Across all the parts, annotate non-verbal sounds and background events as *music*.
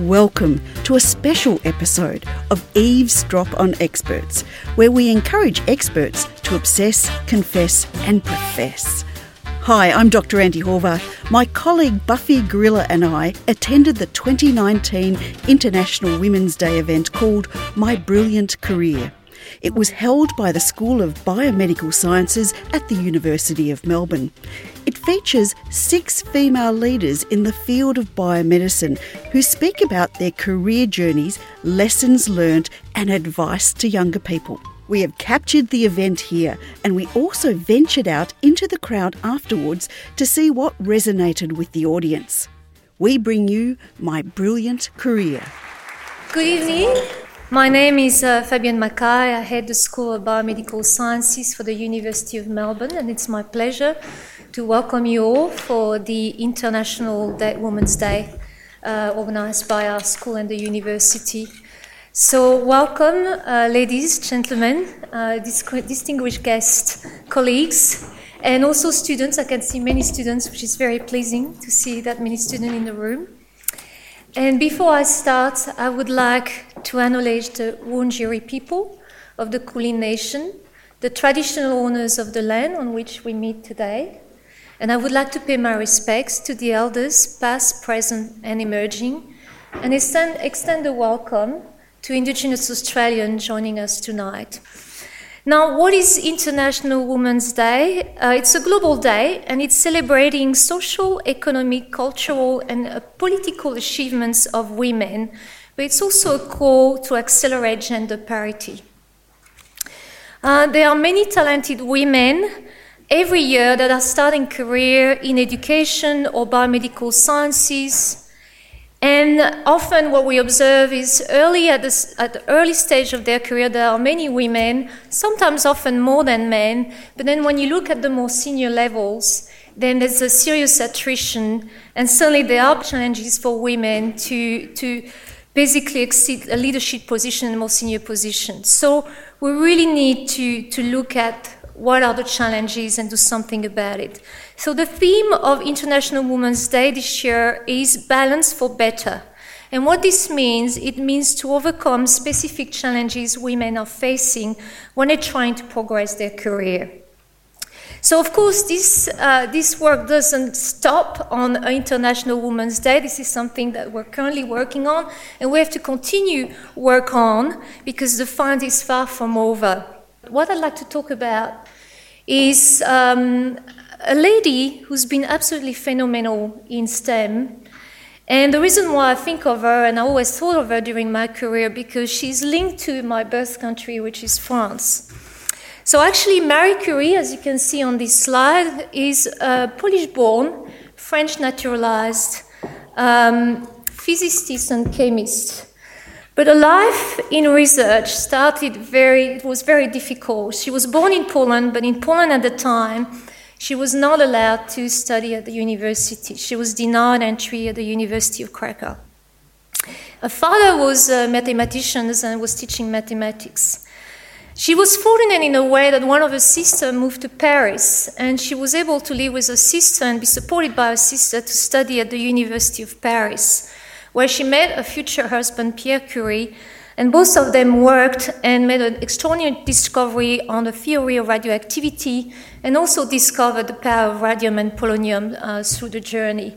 Welcome to a special episode of Eavesdrop on Experts, where we encourage experts to obsess, confess, and profess. Hi, I'm Dr. Andi Horvath. My colleague Buffy Gorilla and I attended the 2019 International Women's Day event called My Brilliant Career. It was held by the School of Biomedical Sciences at the University of Melbourne. It features six female leaders in the field of biomedicine who speak about their career journeys, lessons learned, and advice to younger people. We have captured the event here and we also ventured out into the crowd afterwards to see what resonated with the audience. We bring you My Brilliant Career. Good evening. My name is uh, Fabienne Mackay. I head the School of Biomedical Sciences for the University of Melbourne, and it's my pleasure to welcome you all for the International Day, Women's Day uh, organized by our school and the university. So, welcome, uh, ladies, gentlemen, uh, distinguished guests, colleagues, and also students. I can see many students, which is very pleasing to see that many students in the room. And before I start, I would like to acknowledge the Wurundjeri people of the Kulin Nation, the traditional owners of the land on which we meet today. And I would like to pay my respects to the elders, past, present, and emerging, and extend, extend a welcome to Indigenous Australians joining us tonight. Now, what is International Women's Day? Uh, it's a global day and it's celebrating social, economic, cultural, and uh, political achievements of women, but it's also a call to accelerate gender parity. Uh, there are many talented women every year that are starting career in education or biomedical sciences, and often what we observe is early at, this, at the early stage of their career, there are many women, sometimes often more than men, but then when you look at the more senior levels, then there's a serious attrition, and certainly there are challenges for women to, to basically exceed a leadership position and more senior positions. So we really need to, to look at what are the challenges and do something about it. So the theme of International Women's Day this year is balance for better. And what this means, it means to overcome specific challenges women are facing when they're trying to progress their career. So, of course, this, uh, this work doesn't stop on International Women's Day. This is something that we're currently working on, and we have to continue work on because the fight is far from over. What I'd like to talk about is um, a lady who's been absolutely phenomenal in STEM. And the reason why I think of her, and I always thought of her during my career, because she's linked to my birth country, which is France. So actually, Marie Curie, as you can see on this slide, is a Polish-born, French naturalized um, physicist and chemist. But her life in research started very, it was very difficult. She was born in Poland, but in Poland at the time, she was not allowed to study at the university. She was denied entry at the University of Krakow. Her father was a mathematician and was teaching mathematics. She was fortunate in a way that one of her sisters moved to Paris, and she was able to live with her sister and be supported by her sister to study at the University of Paris where she met her future husband, Pierre Curie, and both of them worked and made an extraordinary discovery on the theory of radioactivity and also discovered the power of radium and polonium uh, through the journey.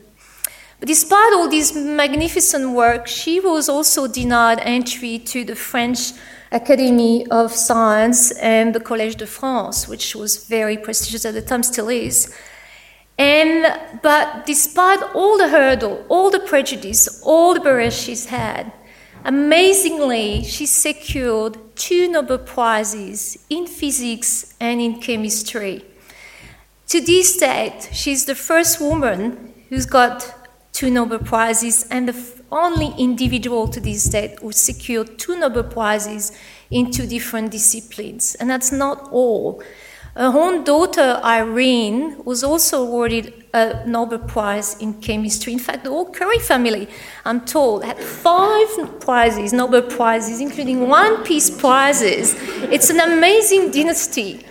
But despite all this magnificent work, she was also denied entry to the French Academy of Science and the Collège de France, which was very prestigious at the time, still is. And, but despite all the hurdle, all the prejudice, all the barriers she's had, amazingly, she secured two Nobel Prizes in physics and in chemistry. To this date, she's the first woman who's got two Nobel Prizes and the only individual to this date who secured two Nobel Prizes in two different disciplines. And that's not all. Her own daughter, Irene, was also awarded a Nobel Prize in chemistry. In fact, the whole Curie family, I'm told, had five prizes, Nobel Prizes, including one Peace Prizes. It's an amazing dynasty.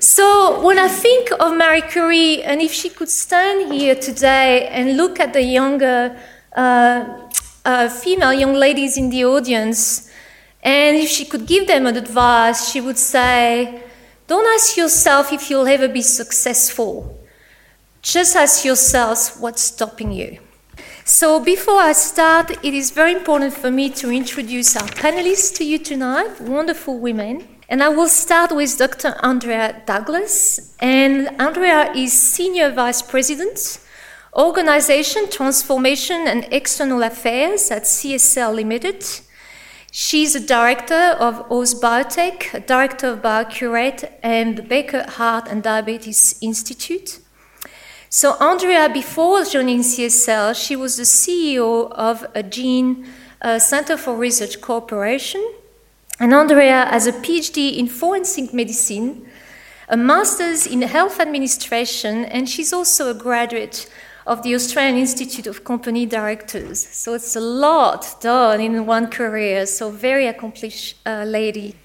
So when I think of Marie Curie, and if she could stand here today and look at the younger uh, uh, female young ladies in the audience, and if she could give them an advice, she would say, Don't ask yourself if you'll ever be successful. Just ask yourselves what's stopping you. So, before I start, it is very important for me to introduce our panelists to you tonight, wonderful women. And I will start with Dr. Andrea Douglas. And Andrea is Senior Vice President, Organization, Transformation, and External Affairs at CSL Limited. She's a director of AusBiotech, director of BioCurate, and the Baker Heart and Diabetes Institute. So, Andrea, before joining CSL, she was the CEO of a Gene uh, Center for Research Corporation. And Andrea has a PhD in forensic medicine, a master's in health administration, and she's also a graduate of the Australian Institute of Company Directors. So it's a lot done in one career. So, very accomplished uh, lady.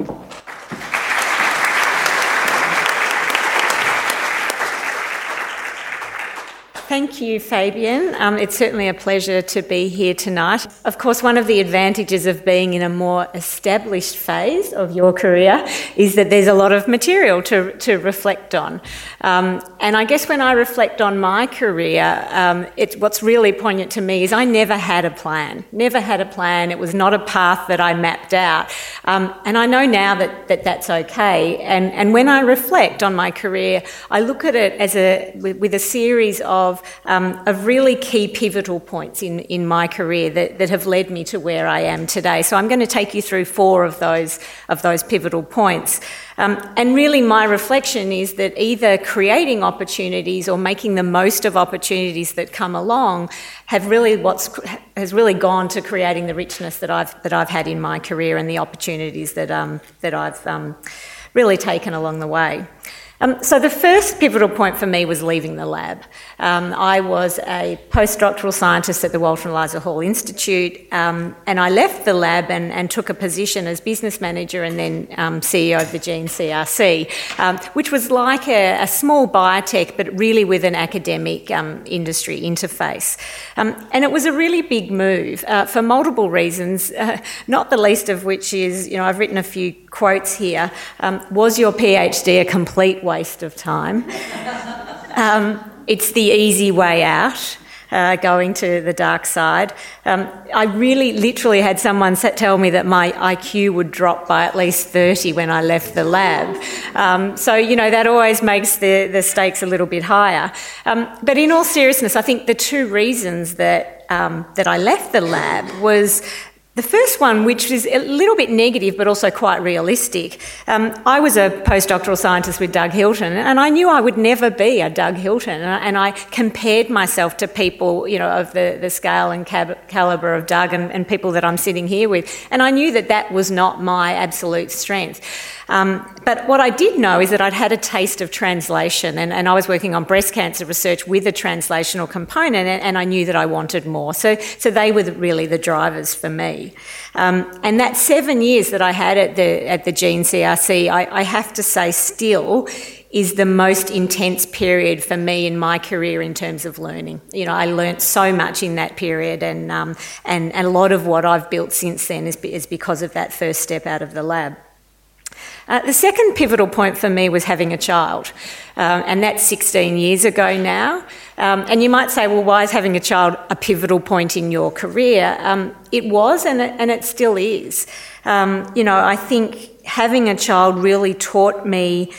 Thank you, Fabienne. Um, it's certainly a pleasure to be here tonight. Of course, one of the advantages of being in a more established phase of your career is that there's a lot of material to, to reflect on. Um, and I guess when I reflect on my career, um, it's, what's really poignant to me is I never had a plan. Never had a plan. It was not a path that I mapped out. Um, and I know now that, that that's okay. And, and when I reflect on my career, I look at it as a, with a series of um, of really key pivotal points in, in my career that, that have led me to where I am today. So I'm going to take you through four of those, of those pivotal points. Um, and really, my reflection is that either creating opportunities or making the most of opportunities that come along have really what's has really gone to creating the richness that I've that I've had in my career and the opportunities that um, that I've um, really taken along the way. Um, so the first pivotal point for me was leaving the lab. Um, I was a postdoctoral scientist at the Walter and Eliza Hall Institute, um, and I left the lab and, and, took a position as business manager and then um, CEO of the Gene CRC, um, which was like a, a, small biotech, but really with an academic um, industry interface. and it was a really big move uh, for multiple reasons, uh, not the least of which is, you know, I've written a few quotes here. was your PhD a complete waste of time. Um, it's the easy way out. Uh, going to the dark side. Um, I really literally had someone tell me that my IQ would drop by at least 30 when I left the lab. Um, so, you know, that always makes the, the stakes a little bit higher. Um, but in all seriousness, I think the two reasons that, um, that I left the lab was the first one, which is a little bit negative but also quite realistic, um, I was a postdoctoral scientist with Doug Hilton, and I knew I would never be a Doug Hilton. And I, compared myself to people, you know, of the, the scale and cab- calibre of Doug and, and people that I'm sitting here with, and I knew that that was not my absolute strength. Um, but what I did know is that I'd had a taste of translation, and, and I was working on breast cancer research with a translational component, and, and I knew that I wanted more. So, so they were really the drivers for me. Um, and that seven years that I had at the at the Gene CRC, I, I have to say, still is the most intense period for me in my career in terms of learning. You know, I learnt so much in that period, and um, and, and a lot of what I've built since then is, is because of that first step out of the lab. Uh, the second pivotal point for me was having a child, um, and that's 16 years ago now. Um, and you might say, well, why is having a child a pivotal point in your career? Um, it was, and it, and it still is. Um, you know, I think having a child really taught me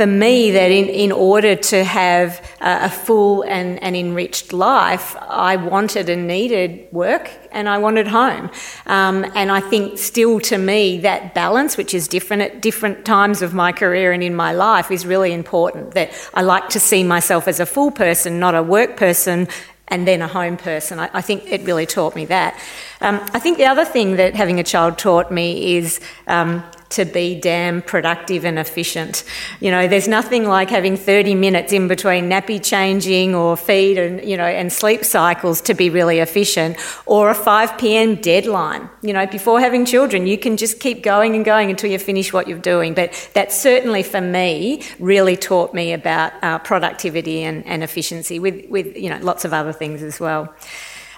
for me that in, in order to have a, a full and, and enriched life, I wanted and needed work and I wanted home. Um, and I think still to me that balance, which is different at different times of my career and in my life, is really important. That I like to see myself as a full person, not a work person, and then a home person. I, I think it really taught me that. Um, I think the other thing that having a child taught me is um, to be damn productive and efficient. You know, there's nothing like having 30 minutes in between nappy changing or feed and, you know, and sleep cycles to be really efficient or a 5 p.m. deadline. You know, before having children, you can just keep going and going until you finish what you're doing. But that certainly for me really taught me about uh, productivity and, and efficiency with, with, you know, lots of other things as well.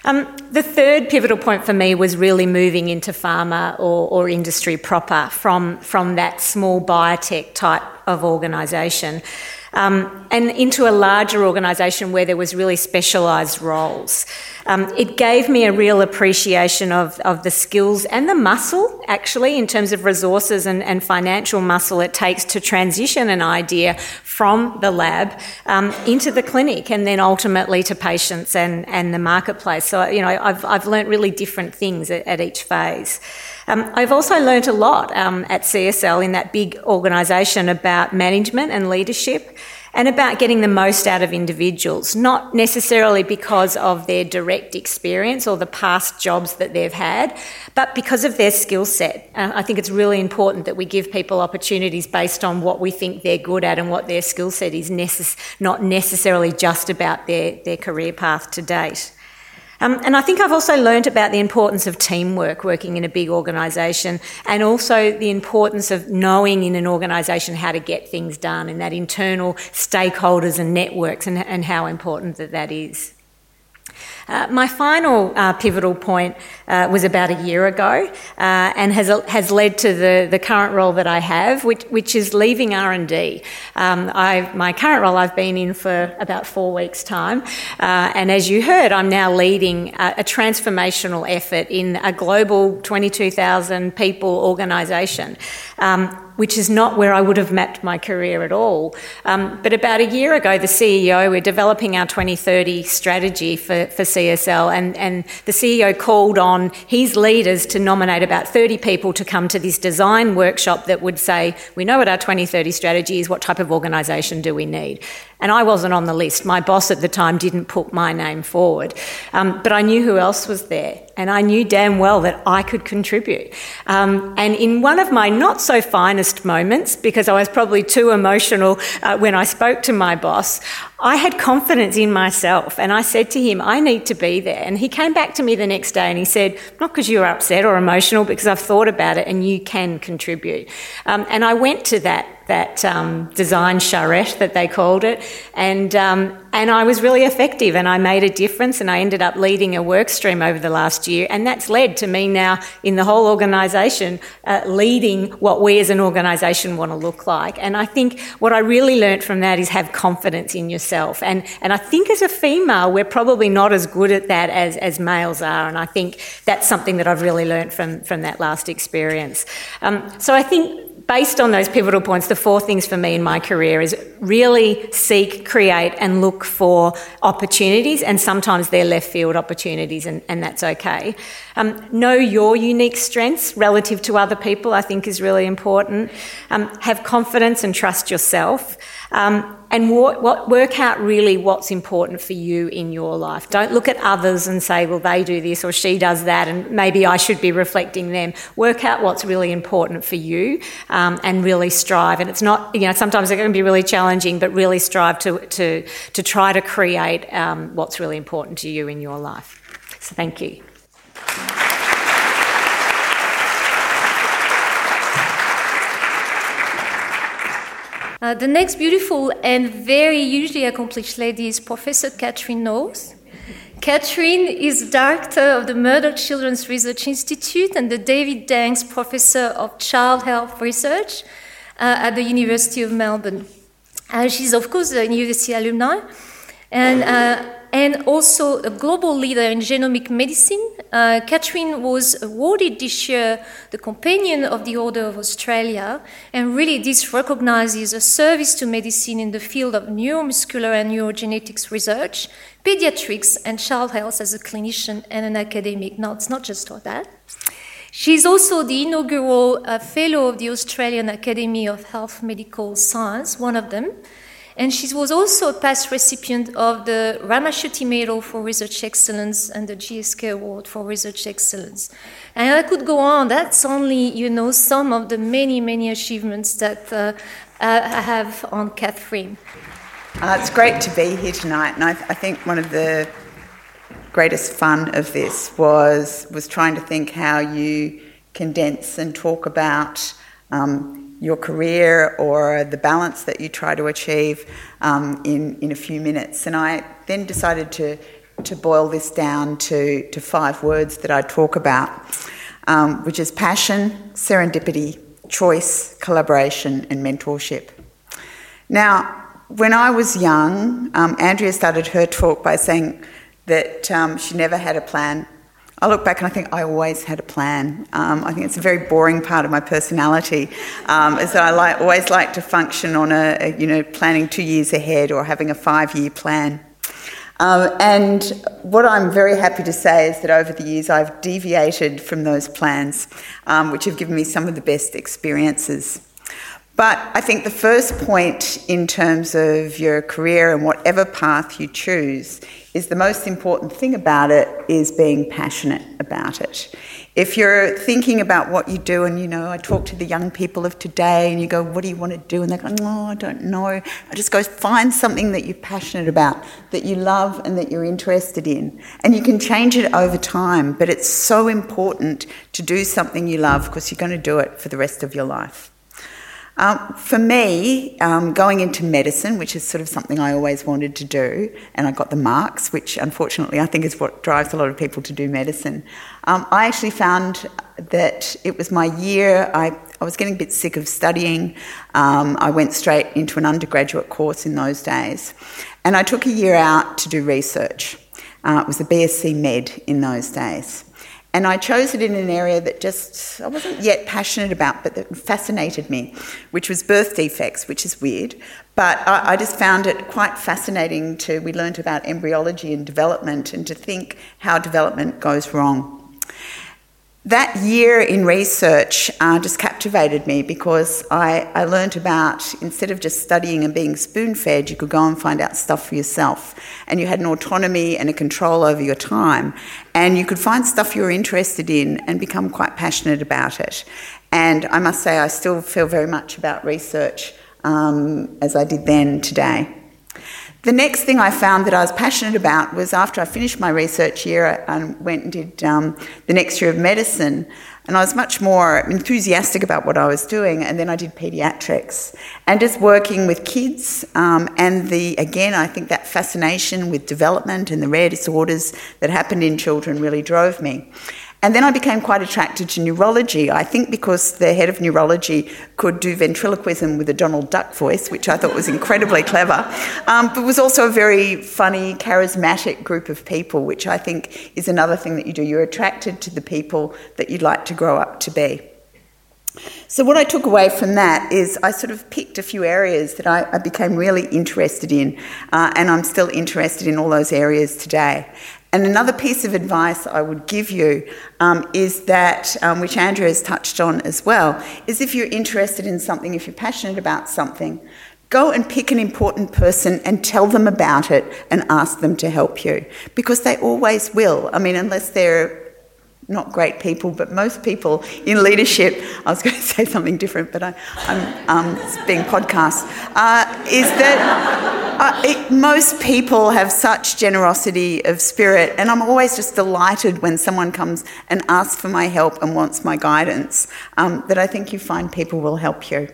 Um, the third pivotal point for me was really moving into pharma or, or industry proper from, from that small biotech type of organisation um, and into a larger organisation where there was really specialised roles. Um, it gave me a real appreciation of, of the skills and the muscle, actually, in terms of resources and, and financial muscle it takes to transition an idea from the lab um, into the clinic and then ultimately to patients and, and the marketplace. So, you know, I've, I've learnt really different things at, at each phase. Um, I've also learnt a lot um, at CSL in that big organisation about management and leadership and about getting the most out of individuals, not necessarily because of their direct experience or the past jobs that they've had, but because of their skill set. Uh, I think it's really important that we give people opportunities based on what we think they're good at and what their skill set is, necess- not necessarily just about their, their career path to date. Um, and I think I've also learned about the importance of teamwork working in a big organisation and also the importance of knowing in an organisation how to get things done and that internal stakeholders and networks and, and how important that that is. Uh, my final uh, pivotal point uh, was about a year ago uh, and has, has led to the, the current role that I have, which, which is leaving R&D. Um, my current role I've been in for about four weeks' time, uh, and as you heard, I'm now leading a, a transformational effort in a global 22,000 people organisation. Um, which is not where I would have mapped my career at all. Um, but about a year ago, the CEO, we're developing our 2030 strategy for, for CSL, and, and the CEO called on his leaders to nominate about 30 people to come to this design workshop that would say, We know what our 2030 strategy is, what type of organisation do we need? And I wasn't on the list. My boss at the time didn't put my name forward. Um, but I knew who else was there. And I knew damn well that I could contribute. Um, and in one of my not so finest moments, because I was probably too emotional uh, when I spoke to my boss, I had confidence in myself. And I said to him, I need to be there. And he came back to me the next day and he said, Not because you're upset or emotional, because I've thought about it and you can contribute. Um, and I went to that that um, design charrette that they called it, and um, and I was really effective, and I made a difference, and I ended up leading a work stream over the last year, and that's led to me now in the whole organisation uh, leading what we as an organisation want to look like, and I think what I really learnt from that is have confidence in yourself, and and I think as a female we're probably not as good at that as as males are, and I think that's something that I've really learnt from from that last experience. Um, so I think based on those pivotal points, the four things for me in my career is really seek, create, and look for opportunities, and sometimes they're left field opportunities, and, and that's okay. Um, know your unique strengths relative to other people, I think, is really important. Um, have confidence and trust yourself. Um, and what, what, work out really what's important for you in your life. Don't look at others and say, well, they do this or she does that, and maybe I should be reflecting them. Work out what's really important for you um, and really strive. And it's not, you know, sometimes it can be really challenging, but really strive to, to, to try to create um, what's really important to you in your life. So thank you. Uh, the next beautiful and very usually accomplished lady is Professor Kathryn North. Catherine is director of the Murdoch Children's Research Institute and the David Danks Professor of Child Health Research uh, at the University of Melbourne. Uh, she's, of course, a university alumni. And uh, and also a global leader in genomic medicine. Uh, Kathryn was awarded this year the Companion of the Order of Australia, and really this recognizes a service to medicine in the field of neuromuscular and neurogenetics research, pediatrics, and child health as a clinician and an academic. Now, it's not just all that. She's also the inaugural uh, fellow of the Australian Academy of Health Medical Science, one of them. And she was also a past recipient of the Ramaciotti Medal for Research Excellence and the GSK Award for Research Excellence. And I could go on. That's only, you know, some of the many, many achievements that uh, I have on Kathryn. Uh, it's great to be here tonight, and I, I think one of the greatest fun of this was was trying to think how you condense and talk about um, your career or the balance that you try to achieve um, in, in a few minutes. And I then decided to to boil this down to, to five words that I talk about, um, which is passion, serendipity, choice, collaboration, and mentorship. Now, when I was young, um, Andrea started her talk by saying that um, she never had a plan. I look back and I think I always had a plan. Um, I think it's a very boring part of my personality, um, is that I always like to function on a, a, you know, planning two years ahead or having a five-year plan. Um, and what I'm very happy to say is that over the years I've deviated from those plans, um, which have given me some of the best experiences. But I think the first point in terms of your career and whatever path you choose is the most important thing about it is being passionate about it. If you're thinking about what you do, and you know, I talk to the young people of today, and you go, What do you want to do? And they go, No, I don't know. I just go, Find something that you're passionate about, that you love, and that you're interested in. And you can change it over time, but it's so important to do something you love because you're going to do it for the rest of your life. Um, for me, um, going into medicine, which is sort of something I always wanted to do, and I got the marks, which unfortunately I think is what drives a lot of people to do medicine. Um, I actually found that it was my year, I, I was getting a bit sick of studying. Um, I went straight into an undergraduate course in those days, and I took a year out to do research. Uh, it was a BSc Med in those days. And I chose it in an area that just I wasn't yet passionate about, but that fascinated me, which was birth defects, which is weird. But I, I just found it quite fascinating to, we learnt about embryology and development and to think how development goes wrong. That year in research uh, just captivated me because I, I learnt about instead of just studying and being spoon fed, you could go and find out stuff for yourself. And you had an autonomy and a control over your time. And you could find stuff you were interested in and become quite passionate about it. And I must say, I still feel very much about research um, as I did then today. The next thing I found that I was passionate about was after I finished my research year, and went and did um, the next year of medicine, and I was much more enthusiastic about what I was doing. And then I did paediatrics and just working with kids. Um, and the again, I think that fascination with development and the rare disorders that happened in children really drove me. And then I became quite attracted to neurology. I think because the head of neurology could do ventriloquism with a Donald Duck voice, which I thought was incredibly *laughs* clever, um, but was also a very funny, charismatic group of people, which I think is another thing that you do. You're attracted to the people that you'd like to grow up to be. So, what I took away from that is I sort of picked a few areas that I, I became really interested in, uh, and I'm still interested in all those areas today. And another piece of advice I would give you um, is that, um, which Andrea has touched on as well, is if you're interested in something, if you're passionate about something, go and pick an important person and tell them about it and ask them to help you because they always will. I mean, unless they're not great people, but most people in leadership, I was *laughs* going to say something different, but I, am um, being podcast, uh, is that uh, it, most people have such generosity of spirit, and I'm always just delighted when someone comes and asks for my help and wants my guidance, um, that I think you find people will help you.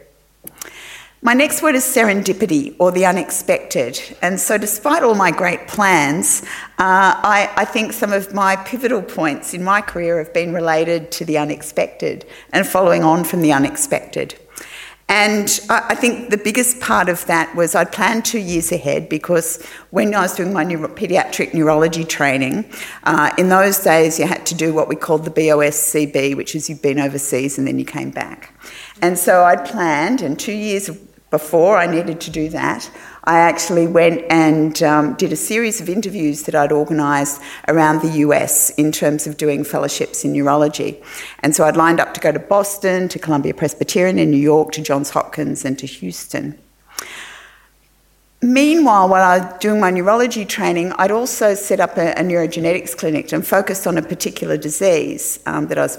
My next word is serendipity or the unexpected. And so, despite all my great plans, uh, I, I, think some of my pivotal points in my career have been related to the unexpected and following on from the unexpected. And I, I think the biggest part of that was I planned two years ahead because when I was doing my neuro- paediatric neurology training, uh, in those days you had to do what we called the BOSCB, which is you've been overseas and then you came back. And so I planned, and two years before I needed to do that, I actually went and um, did a series of interviews that I'd organised around the US in terms of doing fellowships in neurology. And so I'd lined up to go to Boston, to Columbia Presbyterian in New York, to Johns Hopkins, and to Houston. Meanwhile, while I was doing my neurology training, I'd also set up a, a neurogenetics clinic and focused on a particular disease um, that I was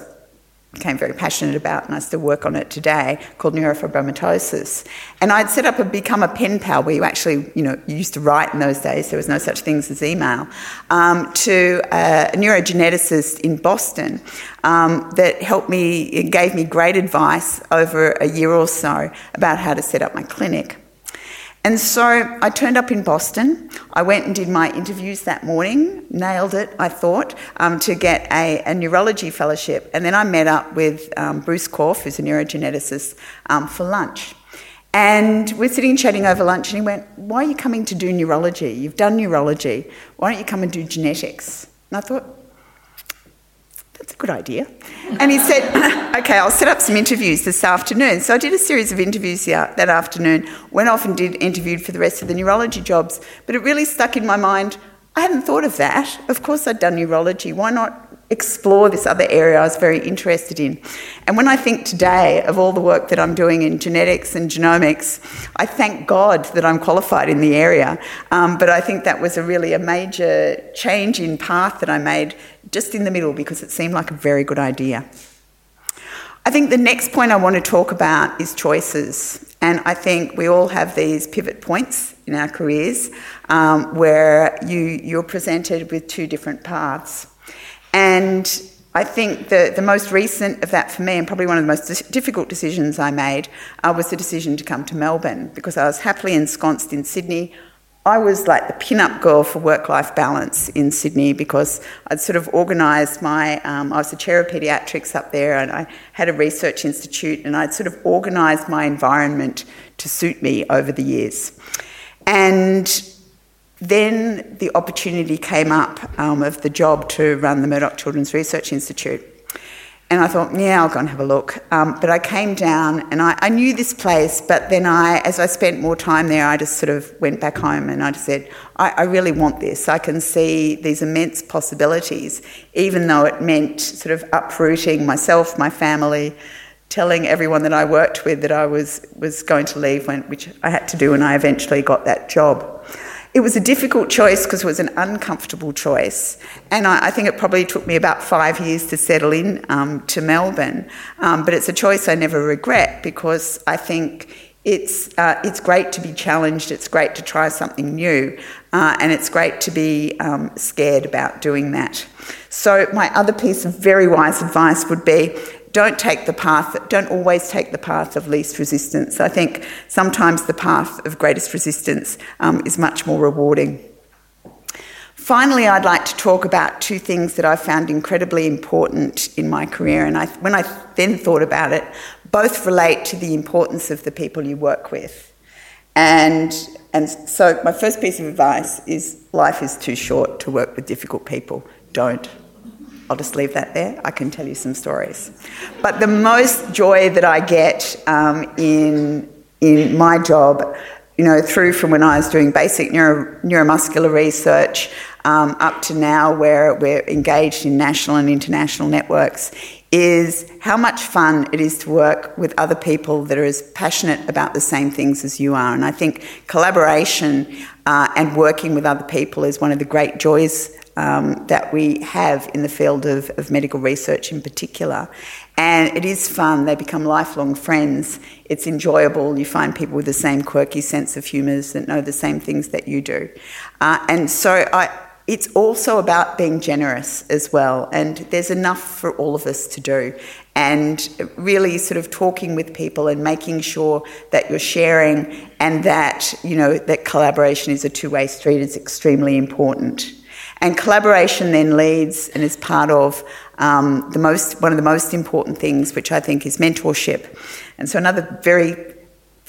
became very passionate about, and I still work on it today, called neurofibromatosis. And I'd set up a become a pen pal where you actually, you know, you used to write in those days. There was no such things as email. Um, to a neurogeneticist in Boston um, that helped me, gave me great advice over a year or so about how to set up my clinic. And so I turned up in Boston. I went and did my interviews that morning, nailed it, I thought, um, to get a, a, neurology fellowship. And then I met up with um, Bruce Korf, who's a neurogeneticist, um, for lunch. And we're sitting chatting over lunch, and he went, Why are you coming to do neurology? You've done neurology. Why don't you come and do genetics? And I thought, That's a good idea. And he said, *clears throat* Okay, I'll set up some interviews this afternoon. So I did a series of interviews that afternoon, went off and did interviewed for the rest of the neurology jobs. But it really stuck in my mind. I hadn't thought of that. Of course, I'd done neurology. Why not explore this other area I was very interested in. And when I think today of all the work that I'm doing in genetics and genomics, I thank God that I'm qualified in the area. Um, but I think that was a really a major change in path that I made just in the middle because it seemed like a very good idea. I think the next point I want to talk about is choices. And I think we all have these pivot points in our careers um, where you, you're presented with two different paths. And I think the, the most recent of that for me, and probably one of the most difficult decisions I made, uh, was the decision to come to Melbourne because I was happily ensconced in Sydney. I was like the pin-up girl for work-life balance in Sydney because I'd sort of organised my. Um, I was the chair of paediatrics up there, and I had a research institute, and I'd sort of organised my environment to suit me over the years. And then the opportunity came up um, of the job to run the Murdoch Children's Research Institute. And I thought, yeah, I'll go and have a look. Um, but I came down and I, I, knew this place, but then I, as I spent more time there, I just sort of went back home and I just said, I, I really want this. I can see these immense possibilities, even though it meant sort of uprooting myself, my family, telling everyone that I worked with that I was, was going to leave, when, which I had to do, and I eventually got that job. It was a difficult choice because it was an uncomfortable choice. And I, I, think it probably took me about five years to settle in um, to Melbourne. Um, but it's a choice I never regret because I think it's, uh, it's great to be challenged, it's great to try something new, uh, and it's great to be um, scared about doing that. So, my other piece of very wise advice would be don't take the path, don't always take the path of least resistance. I think sometimes the path of greatest resistance um, is much more rewarding. Finally, I'd like to talk about two things that I found incredibly important in my career, and I, when I then thought about it, both relate to the importance of the people you work with. And, and so, my first piece of advice is life is too short to work with difficult people. Don't. I'll just leave that there. I can tell you some stories. But the most joy that I get um, in, in my job, you know, through from when I was doing basic neuro, neuromuscular research um, up to now, where we're engaged in national and international networks, is how much fun it is to work with other people that are as passionate about the same things as you are. And I think collaboration uh, and working with other people is one of the great joys um, that we have in the field of, of medical research in particular. And it is fun, they become lifelong friends. It's enjoyable, you find people with the same quirky sense of humours that know the same things that you do. Uh, and so I, it's also about being generous as well, and there's enough for all of us to do. And really, sort of talking with people and making sure that you're sharing and that you know that collaboration is a two-way street is extremely important. And collaboration then leads and is part of um, the most, one of the most important things, which I think is mentorship. And so, another very,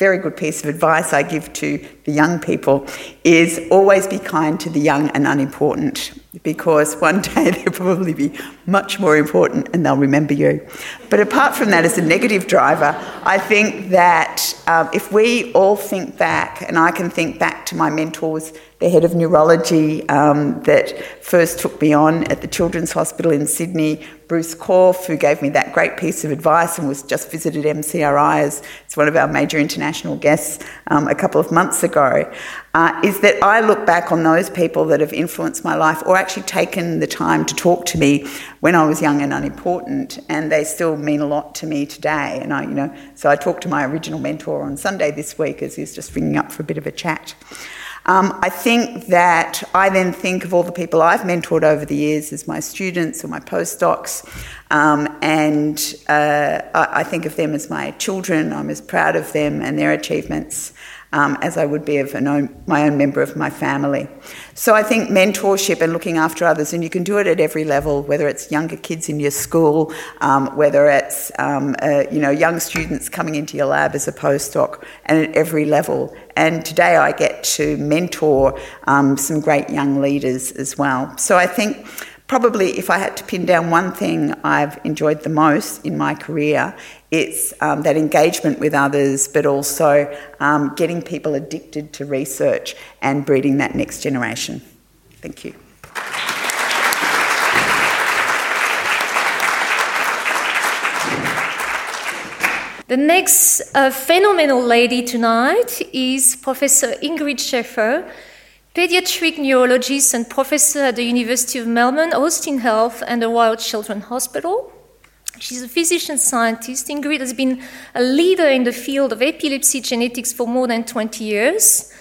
very good piece of advice I give to the young people is always be kind to the young and unimportant because one *laughs* day they'll probably be much more important and they'll remember you. But apart from that, as a negative driver, I think that um, if we all think back, and I can think back to my mentors the head of neurology um, that first took me on at the Children's Hospital in Sydney, Bruce Korf, who gave me that great piece of advice and was just visited MCRI as it's one of our major international guests um, a couple of months ago, uh, is that I look back on those people that have influenced my life or actually taken the time to talk to me when I was young and unimportant, and they still mean a lot to me today. And I, you know, so I talked to my original mentor on Sunday this week as he's just ringing up for a bit of a chat. Um, I think that I then think of all the people I've mentored over the years as my students or my postdocs, um, and uh, I, I, think of them as my children. I'm as proud of them and their achievements. um, as I would be of own, my own member of my family. So I think mentorship and looking after others, and you can do it at every level, whether it's younger kids in your school, um, whether it's um, uh, you know young students coming into your lab as a postdoc, and at every level. And today I get to mentor um, some great young leaders as well. So I think probably if I had to pin down one thing I've enjoyed the most in my career, it's um, that engagement with others, but also um, getting people addicted to research and breeding that next generation. Thank you. The next uh, phenomenal lady tonight is Professor Ingrid Scheffer pediatric neurologist and professor at the University of Melbourne, Austin Health, and the Royal Children's Hospital. She's a physician scientist. Ingrid has been a leader in the field of epilepsy genetics for more than 20 years.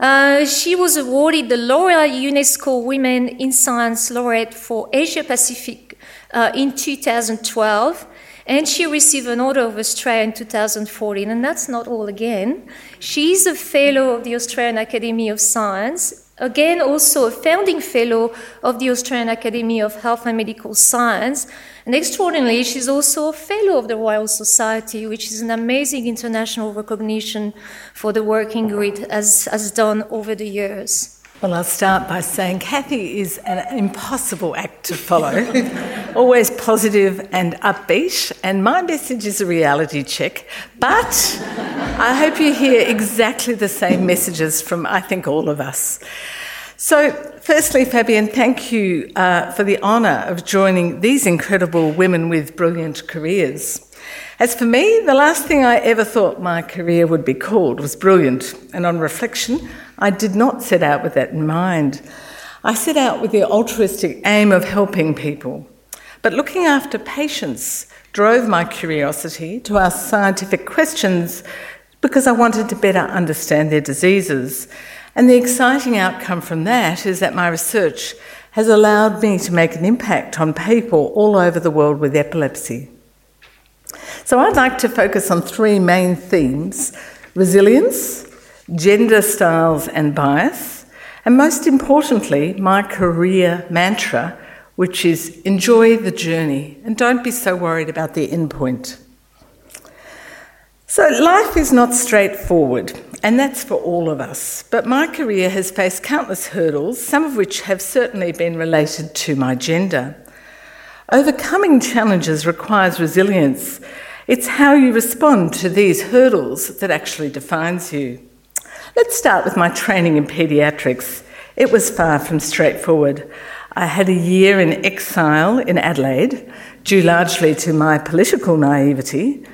Uh, she was awarded the L'Oreal UNESCO Women in Science Laureate for Asia Pacific uh, in 2012 and she received an Order of Australia in 2014. And that's not all again. She is a fellow of the Australian Academy of Science, again, also a founding fellow of the Australian Academy of Health and Medical Science. And extraordinarily, she's also a fellow of the Royal Society, which is an amazing international recognition for the work Ingrid has, has done over the years. Well, I'll start by saying Kathy is an impossible act to follow, *laughs* always positive and upbeat, and my message is a reality check. But I hope you hear exactly the same messages from, I think, all of us. So, firstly, Fabienne, thank you uh, for the honour of joining these incredible women with brilliant careers. As for me, the last thing I ever thought my career would be called was brilliant, and on reflection, I did not set out with that in mind. I set out with the altruistic aim of helping people. But looking after patients drove my curiosity to ask scientific questions because I wanted to better understand their diseases. And the exciting outcome from that is that my research has allowed me to make an impact on people all over the world with epilepsy. So I'd like to focus on three main themes resilience, gender styles and bias, and most importantly, my career mantra, which is enjoy the journey and don't be so worried about the endpoint. So, life is not straightforward, and that's for all of us. But my career has faced countless hurdles, some of which have certainly been related to my gender. Overcoming challenges requires resilience. It's how you respond to these hurdles that actually defines you. Let's start with my training in paediatrics. It was far from straightforward. I had a year in exile in Adelaide, due largely to my political naivety.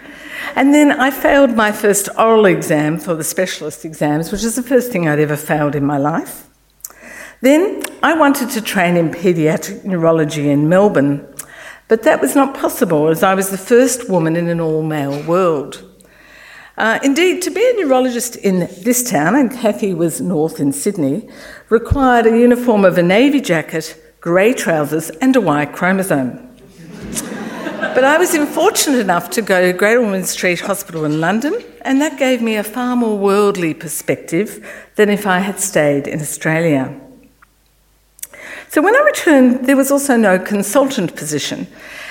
And then I failed my first oral exam for the specialist exams, which is the first thing I'd ever failed in my life. Then I wanted to train in paediatric neurology in Melbourne, but that was not possible as I was the first woman in an all male world. Uh, indeed, to be a neurologist in this town, and Kathy was north in Sydney, required a uniform of a navy jacket, grey trousers, and a Y chromosome. but I was unfortunate enough to go to Great Ormond Street Hospital in London, and that gave me a far more worldly perspective than if I had stayed in Australia. So when I returned, there was also no consultant position,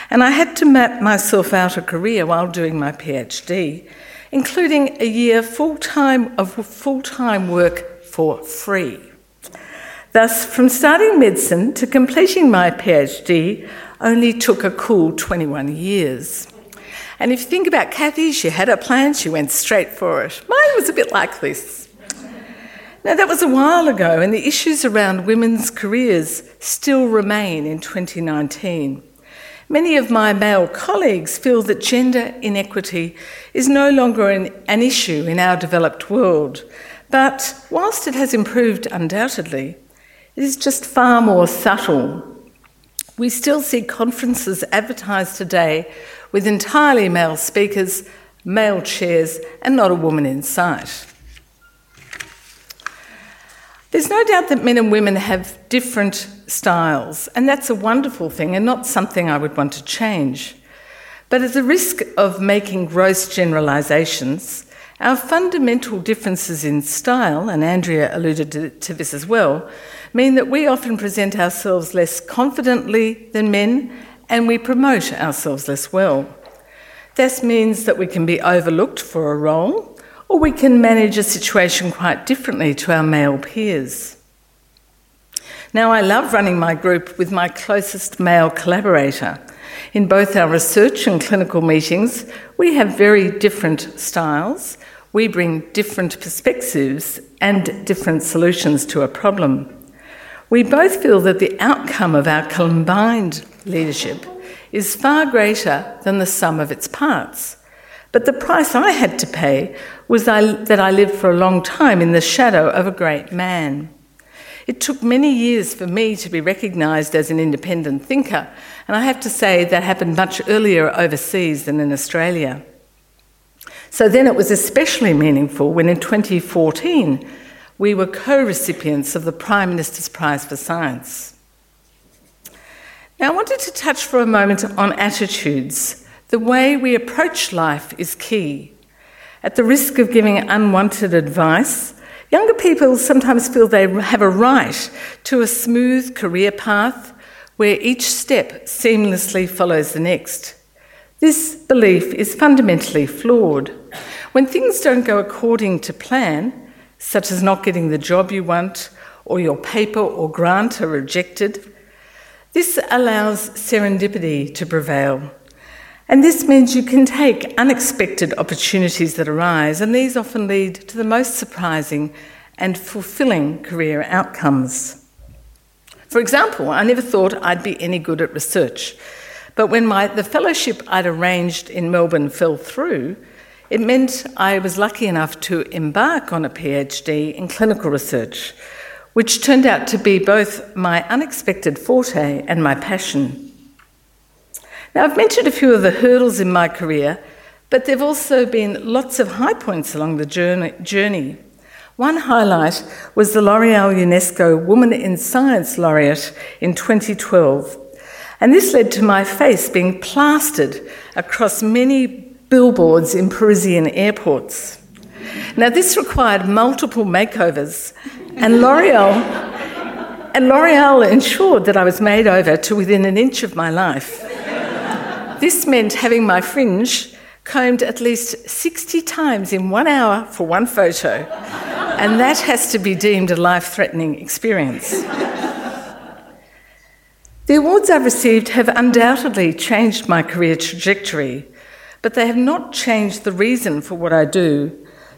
and I had to map myself out a career while doing my PhD including a year full time of full time work for free. Thus, from starting medicine to completing my PhD only took a cool 21 years. And if you think about Kathy, she had a plan, she went straight for it. Mine was a bit like this. Now, that was a while ago, and the issues around women's careers still remain in 2019. Many of my male colleagues feel that gender inequity is no longer an, an, issue in our developed world, but whilst it has improved undoubtedly, it is just far more subtle. We still see conferences advertised today with entirely male speakers, male chairs, and not a woman in sight. There's no doubt that men and women have different styles, and that's a wonderful thing and not something I would want to change. But at the risk of making gross generalisations Our fundamental differences in style, and Andrea alluded to, to, this as well, mean that we often present ourselves less confidently than men and we promote ourselves less well. This means that we can be overlooked for a role or we can manage a situation quite differently to our male peers. Now, I love running my group with my closest male collaborator. In both our research and clinical meetings, we have very different styles. We bring different perspectives and different solutions to a problem. We both feel that the outcome of our combined leadership is far greater than the sum of its parts. But the price I had to pay was that I lived for a long time in the shadow of a great man. It took many years for me to be recognised as an independent thinker, and I have to say that happened much earlier overseas than in Australia. So then it was especially meaningful when in 2014 we were co recipients of the Prime Minister's Prize for Science. Now, I wanted to touch for a moment on attitudes. The way we approach life is key. At the risk of giving unwanted advice, younger people sometimes feel they have a right to a smooth career path where each step seamlessly follows the next. This belief is fundamentally flawed. When things don't go according to plan, such as not getting the job you want, or your paper or grant are rejected, this allows serendipity to prevail. And this means you can take unexpected opportunities that arise, and these often lead to the most surprising and fulfilling career outcomes. For example, I never thought I'd be any good at research, but when my, the fellowship I'd arranged in Melbourne fell through, it meant I was lucky enough to embark on a PhD in clinical research, which turned out to be both my unexpected forte and my passion. Now, I've mentioned a few of the hurdles in my career, but there have also been lots of high points along the journey. One highlight was the L'Oreal UNESCO Woman in Science Laureate in 2012. And this led to my face being plastered across many billboards in Parisian airports. Now, this required multiple makeovers, and L'Oreal, and L'Oreal ensured that I was made over to within an inch of my life. This meant having my fringe combed at least 60 times in one hour for one photo, and that has to be deemed a life threatening experience. The awards I've received have undoubtedly changed my career trajectory, but they have not changed the reason for what I do,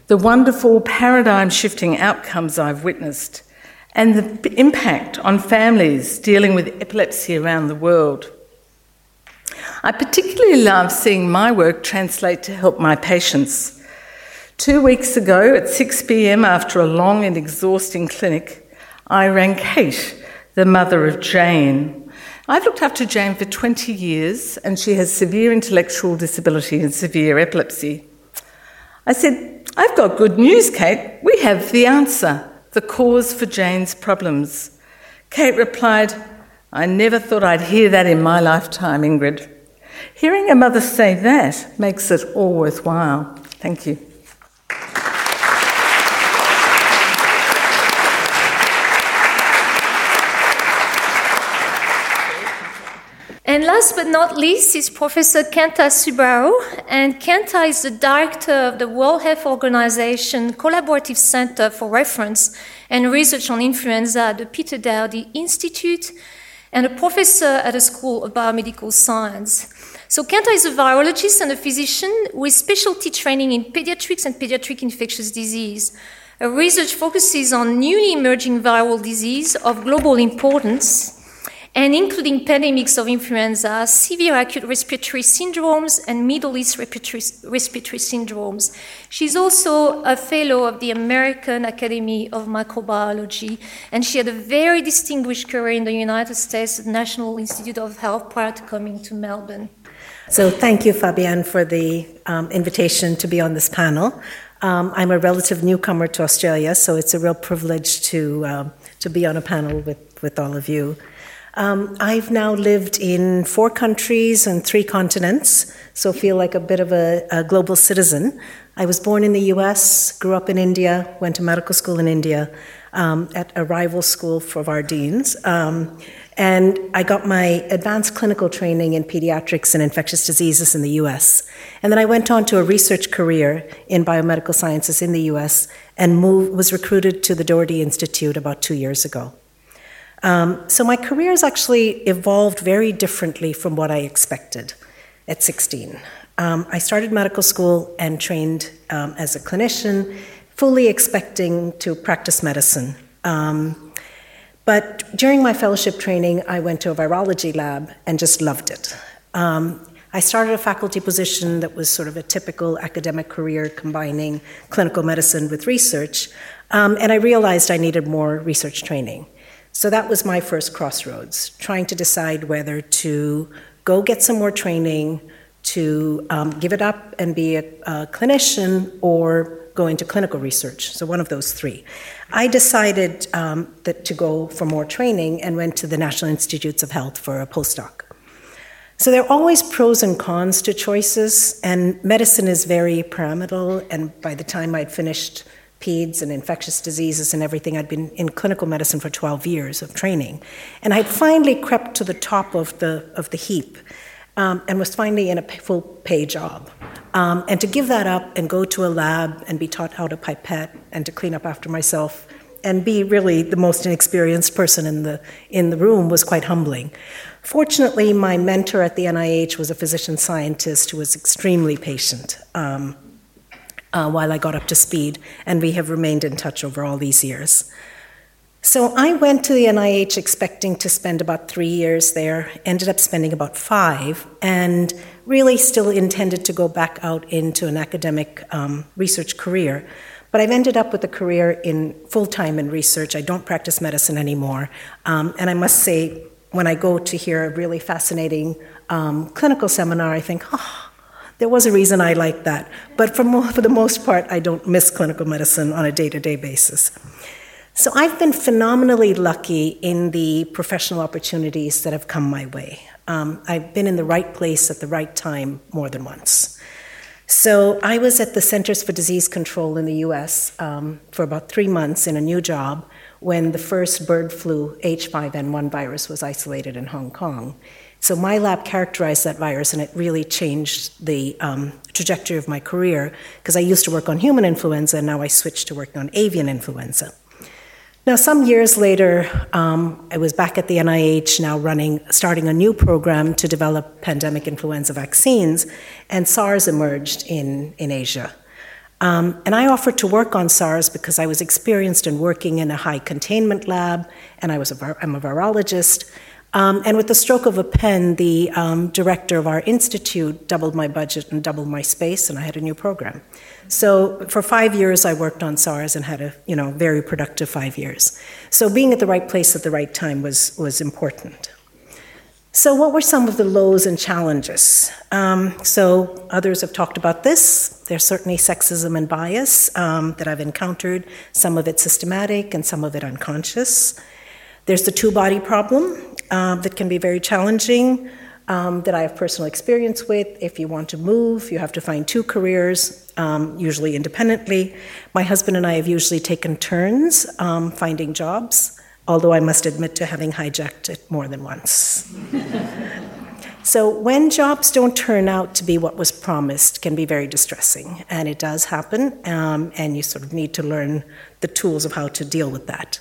the wonderful paradigm shifting outcomes I've witnessed, and the impact on families dealing with epilepsy around the world. I particularly love seeing my work translate to help my patients. Two weeks ago at 6 pm, after a long and exhausting clinic, I rang Kate, the mother of Jane, I've looked after Jane for 20 years, and she has severe intellectual disability and severe epilepsy. I said, I've got good news, Kate. We have the answer, the cause for Jane's problems. Kate replied, I never thought I'd hear that in my lifetime, Ingrid. Hearing a mother say that makes it all worthwhile. Thank you. And last but not least is Professor Kanta Subbarao. And Kenta is the director of the World Health Organization Collaborative Center for Reference and Research on Influenza at the Peter Doherty Institute and a professor at the School of Biomedical Science. So Kanta is a virologist and a physician with specialty training in pediatrics and pediatric infectious disease. Her research focuses on newly emerging viral disease of global importance and including pandemics of influenza, severe acute respiratory syndromes, and Middle East respiratory, respiratory syndromes. She's also a fellow of the American Academy of Microbiology, and she had a very distinguished career in the United States National Institute of Health prior to coming to Melbourne. So, thank you, Fabienne, for the um, invitation to be on this panel. Um, I'm a relative newcomer to Australia, so it's a real privilege to, um, to be on a panel with, with all of you. Um, I've now lived in four countries and three continents, so feel like a bit of a, a global citizen. I was born in the US, grew up in India, went to medical school in India um, at a rival school for Vardines. Um, and I got my advanced clinical training in pediatrics and infectious diseases in the US. And then I went on to a research career in biomedical sciences in the US and moved, was recruited to the Doherty Institute about two years ago. Um, so my career has actually evolved very differently from what I expected at 16. Um, I started medical school and trained um, as a clinician, fully expecting to practice medicine. Um, but during my fellowship training, I went to a virology lab and just loved it. Um, I started a faculty position that was sort of a typical academic career combining clinical medicine with research, um, and I realized I needed more research training. So that was my first crossroads, trying to decide whether to go get some more training, to um, give it up and be a, a, clinician or go into clinical research. So, one of those three. I decided um, that to go for more training and went to the National Institutes of Health for a postdoc. So, there are always pros and cons to choices, and medicine is very pyramidal. And by the time I'd finished peds and infectious diseases and everything. I'd been in clinical medicine for 12 years of training. And I'd finally crept to the top of the, of the heap um, and was finally in a full pay job. Um, and to give that up and go to a lab and be taught how to pipette and to clean up after myself and be really the most inexperienced person in the, in the room was quite humbling. Fortunately, my mentor at the NIH was a physician scientist who was extremely patient um, uh, while I got up to speed, and we have remained in touch over all these years. So I went to the NIH expecting to spend about three years there, ended up spending about five, and really still intended to go back out into an academic um, research career. But I've ended up with a career in full time in research. I don't practice medicine anymore. Um, and I must say, when I go to hear a really fascinating um, clinical seminar, I think, oh, there was a reason I liked that. But for, mo- for the most part, I don't miss clinical medicine on a day to day basis. So I've been phenomenally lucky in the professional opportunities that have come my way. Um, I've been in the right place at the right time more than once. So I was at the Centers for Disease Control in the US um, for about three months in a new job when the first bird flu H5N1 virus was isolated in Hong Kong. So my lab characterized that virus, and it really changed the um, trajectory of my career because I used to work on human influenza, and now I switched to working on avian influenza. Now, some years later, um, I was back at the NIH now running, starting a new program to develop pandemic influenza vaccines, and SARS emerged in, in Asia. Um, and I offered to work on SARS because I was experienced in working in a high containment lab, and I was a, I'm a virologist. Um, and with the stroke of a pen, the um, director of our institute doubled my budget and doubled my space, and I had a new program. So for five years, I worked on SARS and had a you know very productive five years. So being at the right place at the right time was was important. So what were some of the lows and challenges? Um, so others have talked about this. There's certainly sexism and bias um, that I've encountered. Some of it systematic and some of it unconscious. There's the two body problem uh, that can be very challenging um, that I have personal experience with. If you want to move, you have to find two careers, um, usually independently. My husband and I have usually taken turns um, finding jobs, although I must admit to having hijacked it more than once. *laughs* so when jobs don't turn out to be what was promised, can be very distressing, and it does happen, um, and you sort of need to learn the tools of how to deal with that.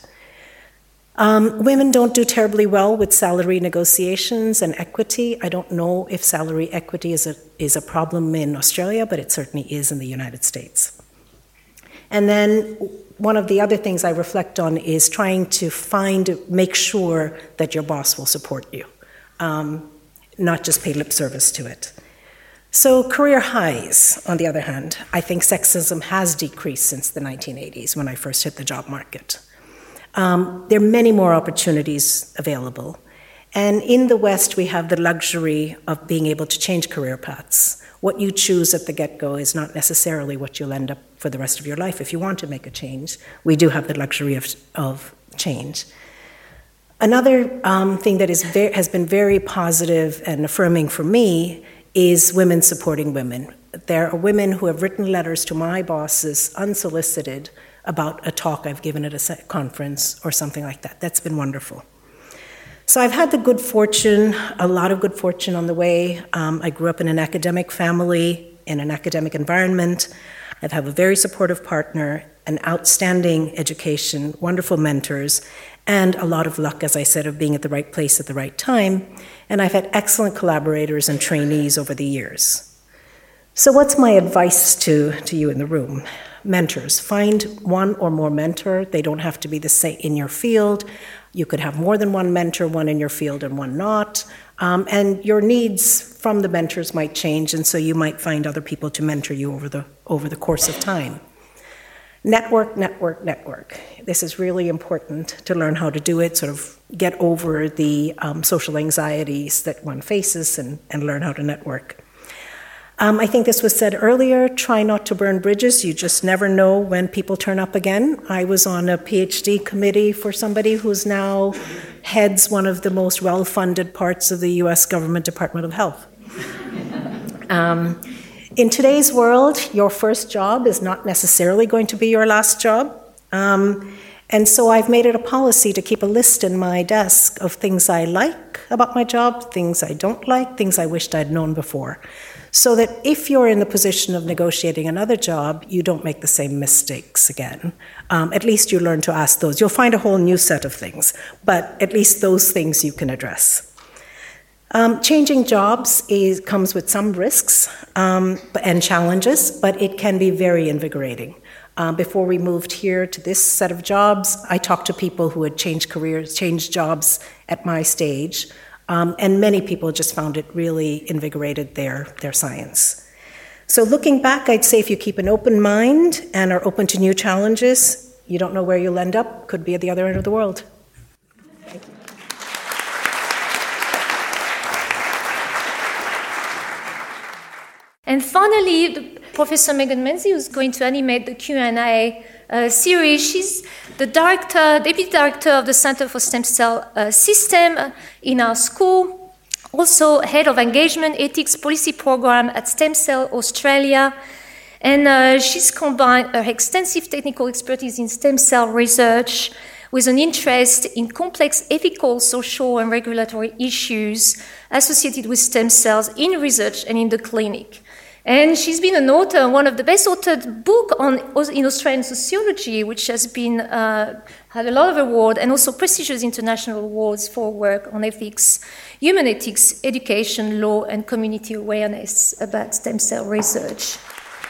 Um, women don't do terribly well with salary negotiations and equity. I don't know if salary equity is a, is a problem in Australia, but it certainly is in the United States. And then one of the other things I reflect on is trying to find, make sure that your boss will support you, um, not just pay lip service to it. So, career highs, on the other hand, I think sexism has decreased since the 1980s when I first hit the job market. Um, there are many more opportunities available. And in the West, we have the luxury of being able to change career paths. What you choose at the get go is not necessarily what you'll end up for the rest of your life. If you want to make a change, we do have the luxury of, of change. Another um, thing that is has been very positive and affirming for me is women supporting women. There are women who have written letters to my bosses unsolicited about a talk I've given at a conference or something like that. That's been wonderful. So I've had the good fortune, a lot of good fortune on the way. Um, I grew up in an academic family, in an academic environment. I have a very supportive partner, an outstanding education, wonderful mentors, and a lot of luck, as I said, of being at the right place at the right time. And I've had excellent collaborators and trainees over the years. So, what's my advice to, to you in the room? Mentors. Find one or more mentor. They don't have to be the same in your field. You could have more than one mentor, one in your field and one not. Um, and your needs from the mentors might change, and so you might find other people to mentor you over the, over the course of time. Network, network, network. This is really important to learn how to do it, sort of get over the um, social anxieties that one faces and, and learn how to network. Um, I think this was said earlier try not to burn bridges. You just never know when people turn up again. I was on a PhD committee for somebody who's now heads one of the most well funded parts of the US government Department of Health. *laughs* Um, in today's world, your first job is not necessarily going to be your last job. Um, and so I've made it a policy to keep a list in my desk of things I like about my job, things I don't like, things I wished I'd known before so that if you're in the position of negotiating another job, you don't make the same mistakes again. Um, at least you learn to ask those. You'll find a whole new set of things, but at least those things you can address. Um, changing jobs is, comes with some risks um, and challenges, but it can be very invigorating. Um, before we moved here to this set of jobs, I talked to people who had changed careers, changed jobs at my stage, um, and many people just found it really invigorated their, their science. So, looking back, I'd say if you keep an open mind and are open to new challenges, you don't know where you'll end up, could be at the other end of the world. Thank you. And finally, Professor Megan Manzi, who's going to animate the Q&A uh, series. She's the director, deputy director of the Center for Stem Cell uh, System in our school, also head of engagement ethics policy program at Stem Cell Australia. And uh, she's combined her extensive technical expertise in stem cell research with an interest in complex ethical, social, and regulatory issues associated with stem cells in research and in the clinic. And she's been an author, one of the best authored book on in Australian sociology, which has been uh, had a lot of award and also prestigious international awards for work on ethics, human ethics, education, law, and community awareness about stem cell research.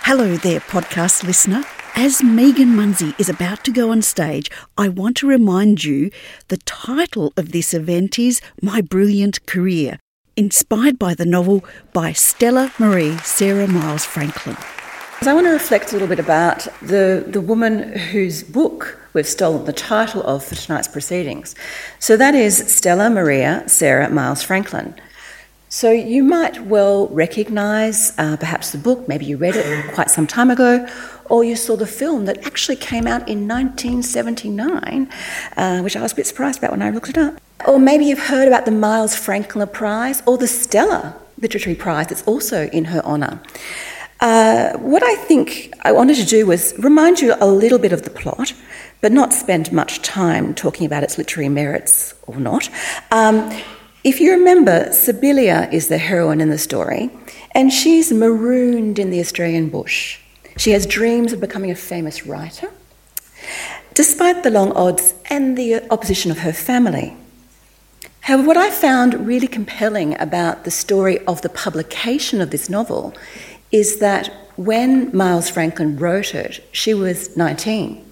Hello there, podcast listener. As Megan Munsie is about to go on stage, I want to remind you the title of this event is My Brilliant Career inspired by the novel by Stella Maria Sarah Miles Franklin. I want to reflect a little bit about the, the woman whose book we've stolen the title of for tonight's proceedings. So that is Stella Maria Sarah Miles Franklin. So you might well recognise uh, perhaps the book, maybe you read it quite some time ago, or you saw the film that actually came out in 1979, uh, which I was a bit surprised about when I looked it up. Or maybe you've heard about the Miles Franklin Prize or the Stella Literary Prize that's also in her honour. Uh, what I think I wanted to do was remind you a little bit of the plot, but not spend much time talking about its literary merits or not. Um, if you remember, Sibylla is the heroine in the story, and she's marooned in the Australian bush. She has dreams of becoming a famous writer, despite the long odds and the opposition of her family. However, what I found really compelling about the story of the publication of this novel is that when Miles Franklin wrote it, she was 19.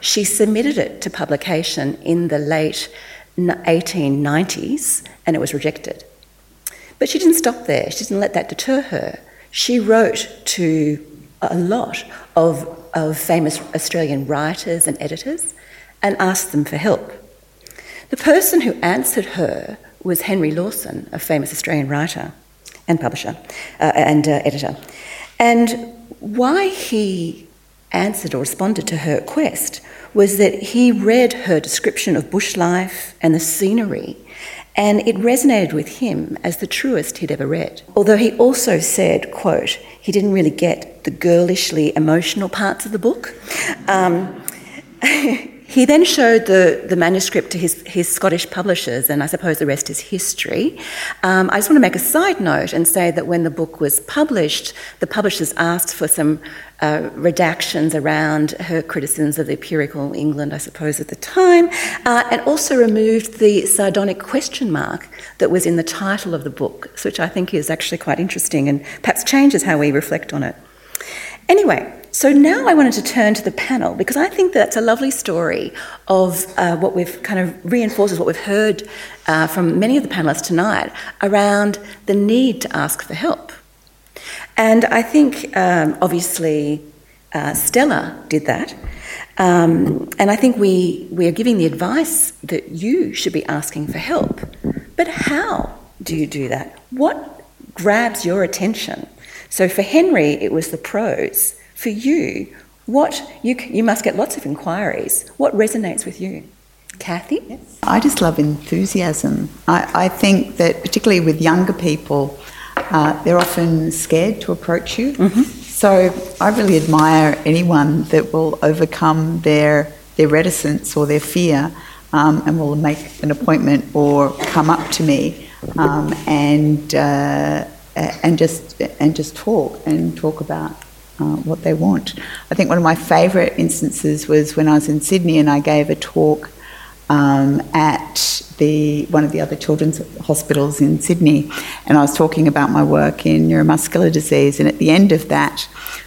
She submitted it to publication in the late 1890s and it was rejected. But she didn't stop there, she didn't let that deter her. She wrote to a lot of, of famous Australian writers and editors and asked them for help. The person who answered her was Henry Lawson, a famous Australian writer and publisher uh, and uh, editor. And why he answered or responded to her quest was that he read her description of bush life and the scenery and it resonated with him as the truest he'd ever read. Although he also said, quote, he didn't really get the girlishly emotional parts of the book. Um, *laughs* he then showed the, the manuscript to his, his Scottish publishers, and I suppose the rest is history. Um, I just want to make a side note and say that when the book was published, the publishers asked for some uh, redactions around her criticisms of the empirical England, I suppose, at the time, uh, and also removed the sardonic question mark that was in the title of the book, which I think is actually quite interesting and perhaps changes how we reflect on it. Anyway, so now I wanted to turn to the panel because I think that's a lovely story of uh, what we've kind of reinforces what we've heard uh, from many of the panelists tonight around the need to ask for help. And I think, um, obviously, uh, Stella did that. Um, and I think we, we are giving the advice that you should be asking for help. But how do you do that? What grabs your attention? So for Henry, it was the prose. For you, what you, you must get lots of inquiries. What resonates with you? Kathy? Yes. I just love enthusiasm. I, I think that, particularly with younger people, uh, they're often scared to approach you. Mm-hmm. So I really admire anyone that will overcome their their reticence or their fear um, and will make an appointment or come up to me um, and uh, and just and just talk and talk about uh, what they want. I think one of my favourite instances was when I was in Sydney and I gave a talk um, at the one of the other children's hospitals in Sydney, and I was talking about my work in neuromuscular disease. And at the end of that,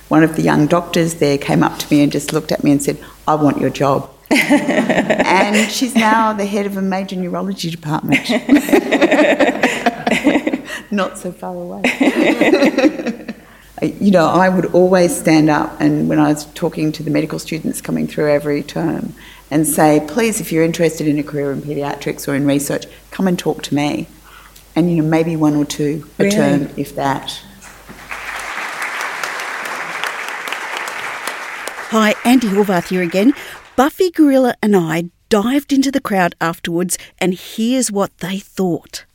one of the young doctors there came up to me and just looked at me and said, "I want your job." *laughs* and she's now the head of a major neurology department. *laughs* Not so far away. *laughs* you know, I would always stand up, and when I was talking to the medical students coming through every term, and say, please, if you're interested in a career in paediatrics or in research, come and talk to me. And, you know, maybe one or two a really? term, if that. Hi, Andi Horvath here again. Buffy Gorrilla and I dived into the crowd afterwards, and here's what they thought.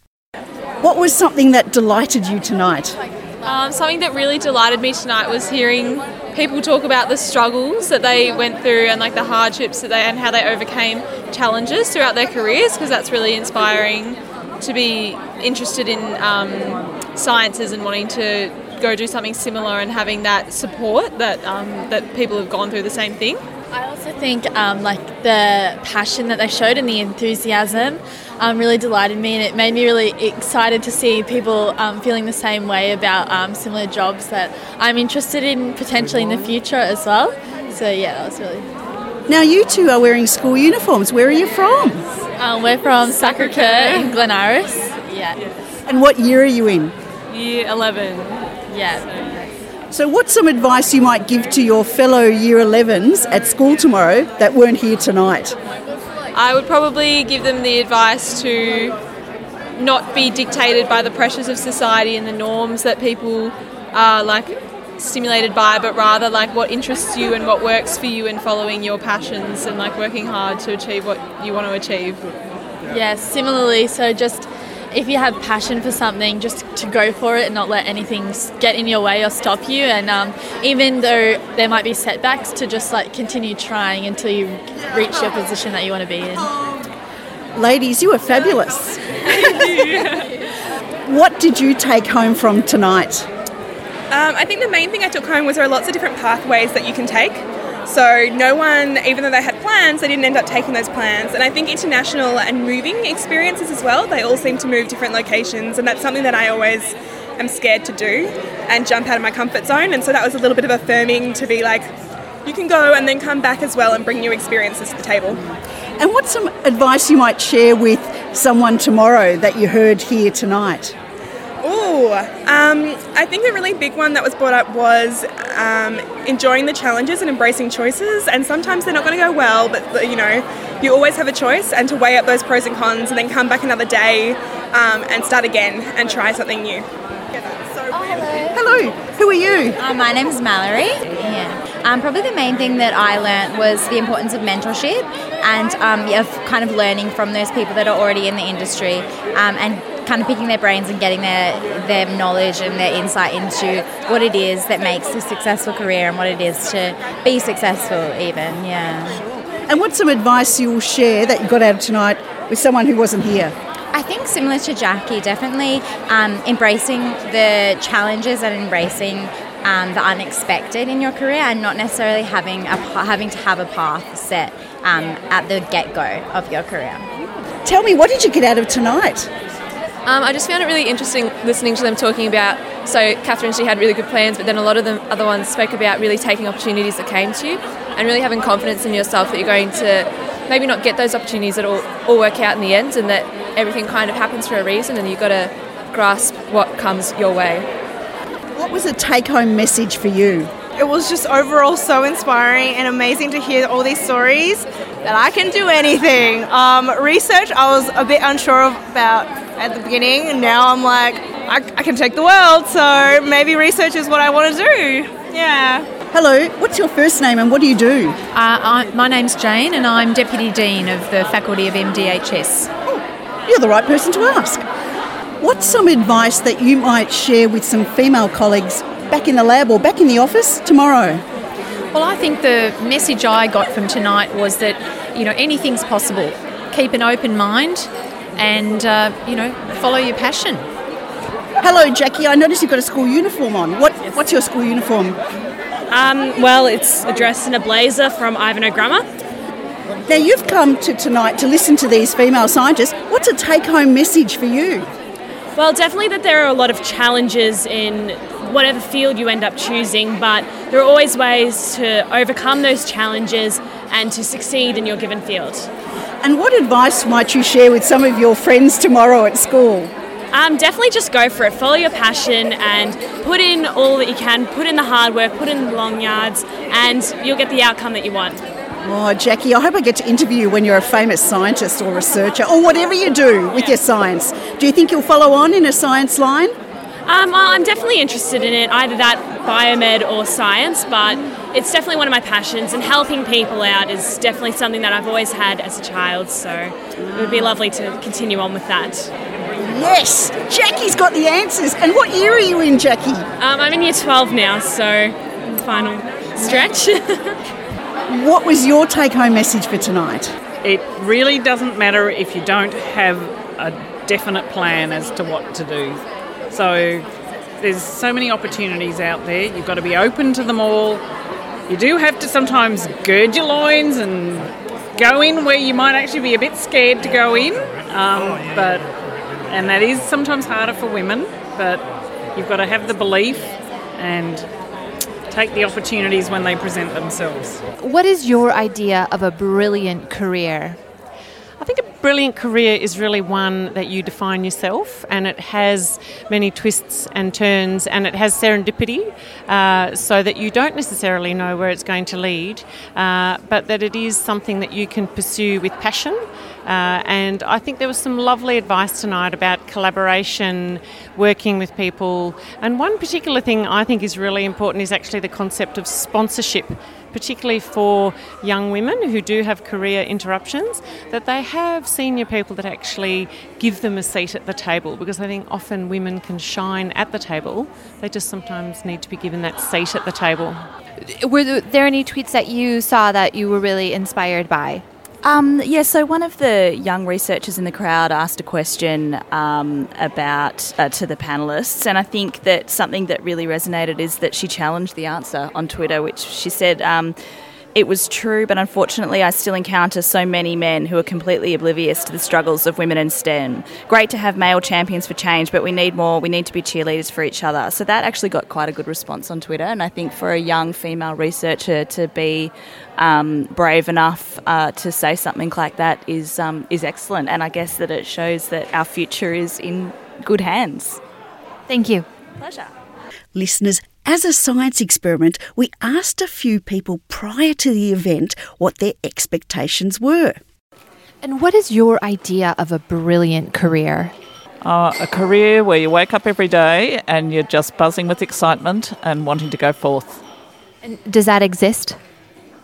What was something that delighted you tonight? Um, something that really delighted me tonight was hearing people talk about the struggles that they went through and like the hardships that they and how they overcame challenges throughout their careers because that's really inspiring to be interested in um, sciences and wanting to go do something similar and having that support that um, that people have gone through the same thing. I also think um, like the passion that they showed and the enthusiasm um, really delighted me, and it made me really excited to see people um, feeling the same way about um, similar jobs that I'm interested in potentially in the future as well. So yeah, that was really. Now you two are wearing school uniforms. Where are you from? Um, we're from Sacre Coeur in Glen Iris. Yeah. And what year are you in? Year eleven. Yeah. So, what's some advice you might give to your fellow Year 11s at school tomorrow that weren't here tonight? I would probably give them the advice to not be dictated by the pressures of society and the norms that people are like stimulated by, but rather like what interests you and what works for you and following your passions and like working hard to achieve what you want to achieve. Yeah, similarly, so just if you have passion for something, just to go for it and not let anything get in your way or stop you. And um, even though there might be setbacks, to just like continue trying until you reach your position that you want to be in. Ladies, you were fabulous. what did you take home from tonight? Um, I think the main thing I took home was there are lots of different pathways that you can take. So no one, even though they had plans, they didn't end up taking those plans. And I think international and moving experiences as well, they all seem to move different locations, and that's something that I always am scared to do and jump out of my comfort zone. And so that was a little bit of affirming to be like, you can go and then come back as well and bring new experiences to the table. And what's some advice you might share with someone tomorrow that you heard here tonight? Oh, um, I think a really big one that was brought up was um, enjoying the challenges and embracing choices. And sometimes they're not going to go well, but you know, you always have a choice, and to weigh up those pros and cons, and then come back another day um, and start again and try something new. Oh, hello. Hello. Who are you? Uh, my name's Mallory. Yeah. Um, probably the main thing that I learnt was the importance of mentorship and um, of kind of learning from those people that are already in the industry um, and kind of picking their brains and getting their, their knowledge and their insight into what it is that makes a successful career and what it is to be successful, even. Yeah. And what's some advice you'll share that you got out of tonight with someone who wasn't here? I think similar to Jackie, definitely um, embracing the challenges and embracing um, the unexpected in your career, and not necessarily having a having to have a path set um, at the get go of your career. Tell me, what did you get out of tonight? Um, I just found it really interesting listening to them talking about. So, Kathryn, she had really good plans, but then a lot of the other ones spoke about really taking opportunities that came to you and really having confidence in yourself that you're going to maybe not get those opportunities that all, all work out in the end and that everything kind of happens for a reason and you've got to grasp what comes your way. What was a take home message for you? It was just overall so inspiring and amazing to hear all these stories that I can do anything. Um, research, I was a bit unsure about at the beginning, and now I'm like, I, I can take the world, so maybe research is what I want to do. Yeah. Hello, what's your first name and what do you do? Uh, I, my name's Jane and I'm Deputy Dean of the Faculty of MDHS. Oh, you're the right person to ask. What's some advice that you might share with some female colleagues back in the lab or back in the office tomorrow? Well, I think the message I got from tonight was that, you know, anything's possible. Keep an open mind and, uh, you know, follow your passion. Hello, Jackie. I noticed you've got a school uniform on. What, what's your school uniform? Um, well, it's a dress and a blazer from Ivanhoe Grammar. Now, you've come to tonight to listen to these female scientists. What's a take home message for you? Well, definitely that there are a lot of challenges in whatever field you end up choosing, but there are always ways to overcome those challenges and to succeed in your given field. And what advice might you share with some of your friends tomorrow at school? Um, definitely just go for it. Follow your passion and put in all that you can. Put in the hard work, put in the long yards, and you'll get the outcome that you want. Oh, Jackie, I hope I get to interview you when you're a famous scientist or researcher or whatever you do with your science. Do you think you'll follow on in a science line? Um, I'm definitely interested in it, either that biomed or science, but it's definitely one of my passions, and helping people out is definitely something that I've always had as a child, so it would be lovely to continue on with that. Yes, Jackie's got the answers. And what year are you in, Jackie? Um, I'm in year 12 now, so final stretch. *laughs* what was your take home message for tonight? It really doesn't matter if you don't have a definite plan as to what to do. So there's so many opportunities out there. You've got to be open to them all. You do have to sometimes gird your loins and go in where you might actually be a bit scared to go in. Um, but and that is sometimes harder for women. But you've got to have the belief and take the opportunities when they present themselves. What is your idea of a brilliant career? I think a brilliant career is really one that you define yourself, and it has many twists and turns, and it has serendipity, uh, so that you don't necessarily know where it's going to lead, uh, but that it is something that you can pursue with passion. Uh, and I think there was some lovely advice tonight about collaboration, working with people. And one particular thing I think is really important is actually the concept of sponsorship particularly for young women who do have career interruptions, that they have senior people that actually give them a seat at the table because I think often women can shine at the table. They just sometimes need to be given that seat at the table. Were there any tweets that you saw that you were really inspired by? Um, yeah, so one of the young researchers in the crowd asked a question um, about uh, to the panelists, and I think that something that really resonated is that she challenged the answer on Twitter, which she said. Um, it was true, but unfortunately, I still encounter so many men who are completely oblivious to the struggles of women in STEM. Great to have male champions for change, but we need more. We need to be cheerleaders for each other. So that actually got quite a good response on Twitter, and I think for a young female researcher to be um, brave enough uh, to say something like that is um, is excellent, and I guess that it shows that our future is in good hands. Thank you. Pleasure. Listeners, as a science experiment, we asked a few people prior to the event what their expectations were. And what is your idea of a brilliant career? Uh, a career where you wake up every day and you're just buzzing with excitement and wanting to go forth. And does that exist?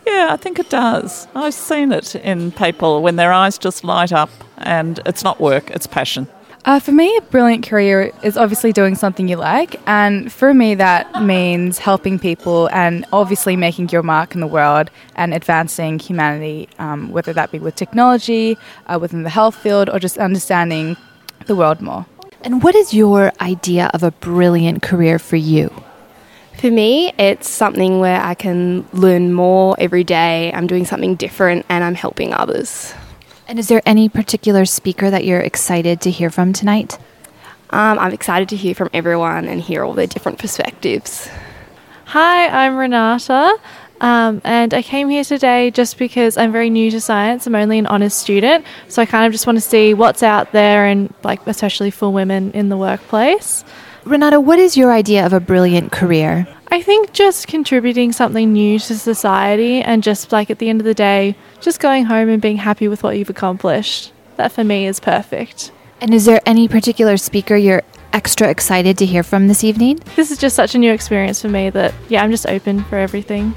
Yeah, I think it does. I've seen it in people when their eyes just light up and it's not work, it's passion. Uh, for me, a brilliant career is obviously doing something you like, and for me, that means helping people and obviously making your mark in the world and advancing humanity, um, whether that be with technology, uh, within the health field, or just understanding the world more. And what is your idea of a brilliant career for you? For me, it's something where I can learn more every day. I'm doing something different and I'm helping others. And is there any particular speaker that you're excited to hear from tonight? Um, I'm excited to hear from everyone and hear all their different perspectives. Hi, I'm Renata. Um, and I came here today just because I'm very new to science. I'm only an honours student, so I kind of just want to see what's out there and, like, especially for women in the workplace. Renata, what is your idea of a brilliant career? I think just contributing something new to society and just like at the end of the day, just going home and being happy with what you've accomplished. That for me is perfect. And is there any particular speaker you're extra excited to hear from this evening? This is just such a new experience for me that, yeah, I'm just open for everything.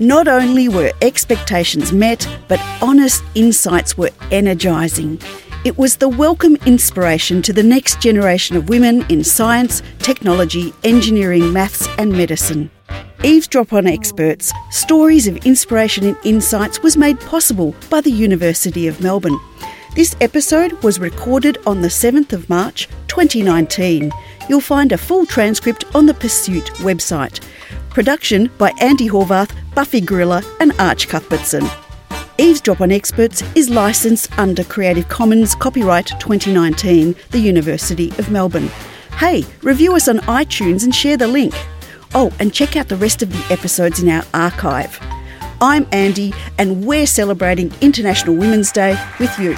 Not only were expectations met, but honest insights were energising. It was the welcome inspiration to the next generation of women in science, technology, engineering, maths, and medicine. Eavesdrop on Experts Stories of Inspiration and Insights was made possible by the University of Melbourne. This episode was recorded on the 7th of March 2019. You'll find a full transcript on the Pursuit website. Production by Andi Horvath, Buffy Gorrilla, and Arch Cuthbertson. Eavesdrop on Experts is licensed under Creative Commons Copyright 2019, the University of Melbourne. Hey, review us on iTunes and share the link. Oh, and check out the rest of the episodes in our archive. I'm Andi, and we're celebrating International Women's Day with you.